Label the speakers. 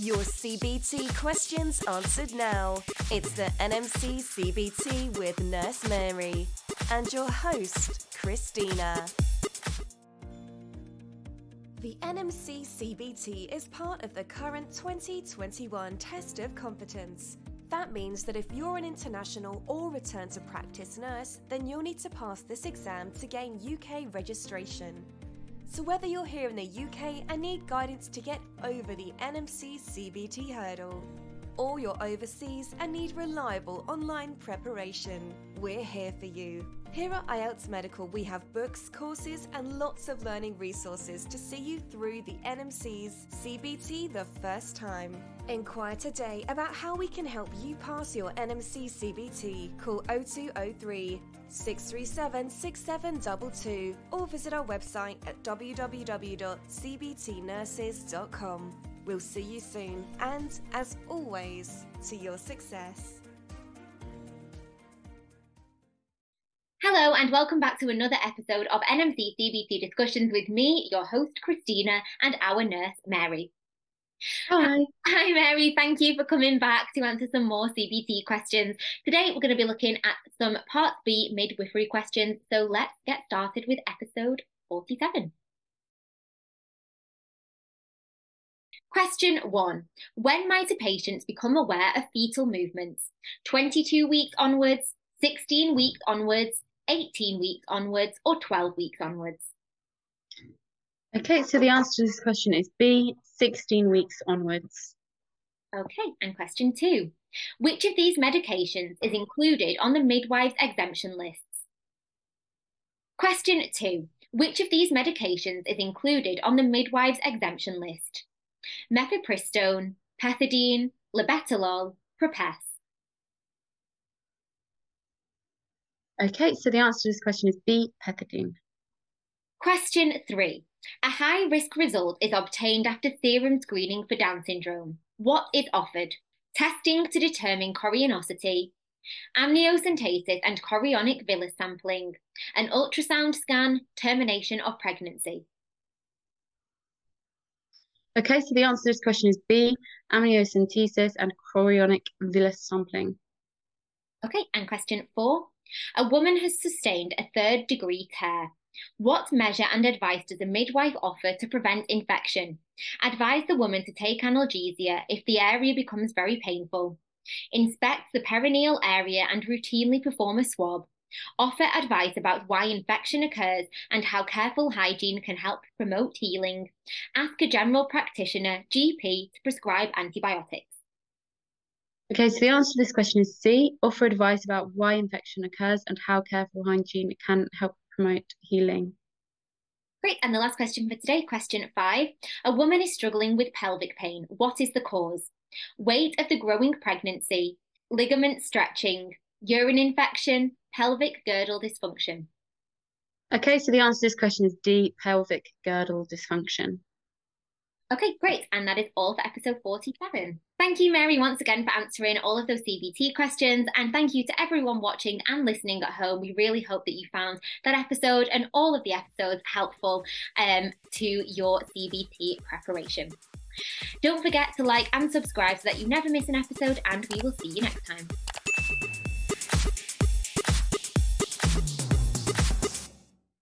Speaker 1: Your CBT questions answered now. It's the NMC CBT with Nurse Mary and your host, Christina. The NMC CBT is part of the current 2021 Test of Competence. That means that if you're an international or return to practice nurse, then you'll need to pass this exam to gain UK registration. So, whether you're here in the UK and need guidance to get over the NMC CBT hurdle, or you're overseas and need reliable online preparation, we're here for you. Here at IELTS Medical, we have books, courses, and lots of learning resources to see you through the NMC's CBT the first time. Inquire today about how we can help you pass your NMC CBT. Call 0203 637 6722 or visit our website at www.cbtnurses.com. We'll see you soon, and as always, to your success.
Speaker 2: Hello, and welcome back to another episode of NMC CBT Discussions with me, your host, Christina, and our nurse, Mary.
Speaker 3: Hi.
Speaker 2: Hi, Mary. Thank you for coming back to answer some more CBT questions. Today, we're going to be looking at some Part B midwifery questions. So let's get started with episode 47. Question one When might a patient become aware of fetal movements? 22 weeks onwards, 16 weeks onwards, 18 weeks onwards, or 12 weeks onwards?
Speaker 3: Okay, so the answer to this question is B, 16 weeks onwards.
Speaker 2: Okay, and question two. Which of these medications is included on the midwife's exemption lists? Question two. Which of these medications is included on the midwives exemption list? Mifepristone, pethidine, labetalol, Propess.
Speaker 3: Okay, so the answer to this question is B, pethidine.
Speaker 2: Question three. A high risk result is obtained after serum screening for Down syndrome. What is offered? Testing to determine chorionicity, amniocentesis and chorionic villus sampling, an ultrasound scan, termination of pregnancy.
Speaker 3: Okay, so the answer to this question is B, amniocentesis and chorionic villus sampling.
Speaker 2: Okay, and question four. A woman has sustained a third degree tear. What measure and advice does a midwife offer to prevent infection? Advise the woman to take analgesia if the area becomes very painful. Inspect the perineal area and routinely perform a swab. Offer advice about why infection occurs and how careful hygiene can help promote healing. Ask a general practitioner, GP, to prescribe antibiotics.
Speaker 3: Okay, so the answer to this question is C, offer advice about why infection occurs and how careful hygiene can help promote healing.
Speaker 2: Great. And the last question for today, question five. A woman is struggling with pelvic pain. What is the cause? Weight of the growing pregnancy, ligament stretching, urine infection, pelvic girdle dysfunction.
Speaker 3: Okay, so the answer to this question is D, pelvic girdle dysfunction.
Speaker 2: Okay, great. And that is all for episode 47. Thank you, Mary, once again for answering all of those CBT questions. And thank you to everyone watching and listening at home. We really hope that you found that episode and all of the episodes helpful um, to your CBT preparation. Don't forget to like and subscribe so that you never miss an episode, and we will see you next time.